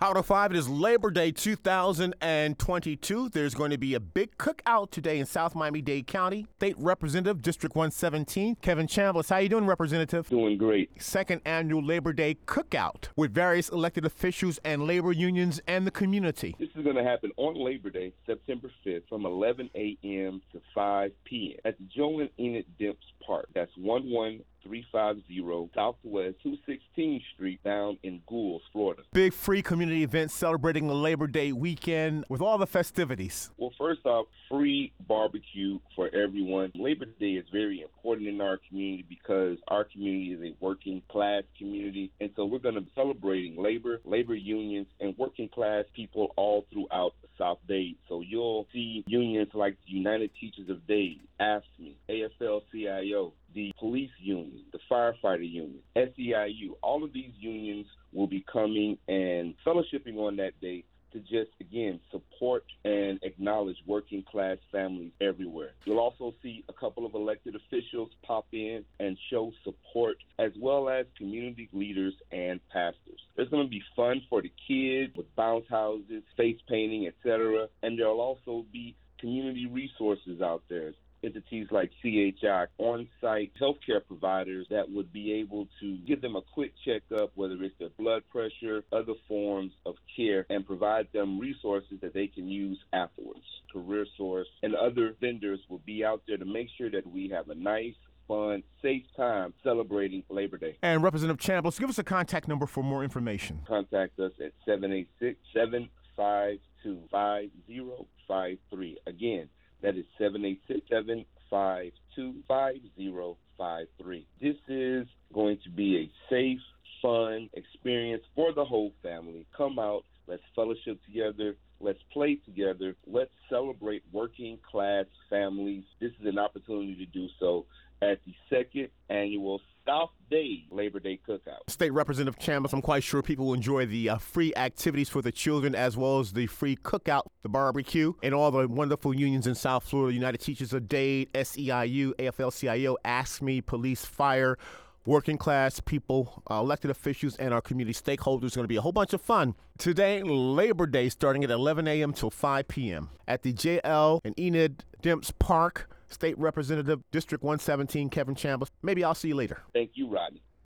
Out of five, it is Labor Day 2022. There's going to be a big cookout today in South Miami-Dade County. State Representative, District 117, Kevin Chambliss. How you doing, Representative? Doing great. Second annual Labor Day cookout with various elected officials and labor unions and the community. This is going to happen on Labor Day, September 5th, from 11 a.m. to 5 p.m. at the Joe and Enid Demps Park. That's 11350 Southwest 216th Street down in Goulds, Florida. Big free community event celebrating the Labor Day weekend with all the festivities. Well, first off, free barbecue for everyone. Labor Day is very important in our community because our community is a working class community. And so we're going to be celebrating labor, labor unions, and working class people all throughout South Dade. You'll see unions like the United Teachers of Dade, AFSCME, AFL-CIO, the police union, the firefighter union, SEIU. All of these unions will be coming and fellowshipping on that day to just again support and acknowledge working class families everywhere. You'll also see a couple of elected officials pop in and show support as well as community leaders and pastors. There's going to be fun for the kids with bounce houses, face painting, etc. And there'll also be community resources out there entities like CHI, on site healthcare providers that would be able to give them a quick checkup, whether it's their blood pressure, other forms of care, and provide them resources that they can use afterwards. Career Source and other vendors will be out there to make sure that we have a nice, fun, safe time celebrating Labor Day. And Representative Chambliss, give us a contact number for more information. Contact us at 786 752 5053. Again, that is 786-752-5053. This is going to be a safe, fun experience for the whole family. Come out, let's fellowship together, let's play together, let's celebrate working class families. This is an opportunity to do so at the second annual South Dade Labor Day Cookout. State Representative Chambliss, I'm quite sure people will enjoy the uh, free activities for the children as well as the free cookout, the barbecue, and all the wonderful unions in South Florida United Teachers of Dade, SEIU, AFL CIO, AFSCME, Police, Fire working class people, uh, elected officials, and our community stakeholders. It's going to be a whole bunch of fun. Today, Labor Day, starting at 11 a.m. till 5 p.m. at the JL and Enid Demps Park. State Representative, District 117, Kevin Chambliss. Maybe I'll see you later. Thank you, Rodney.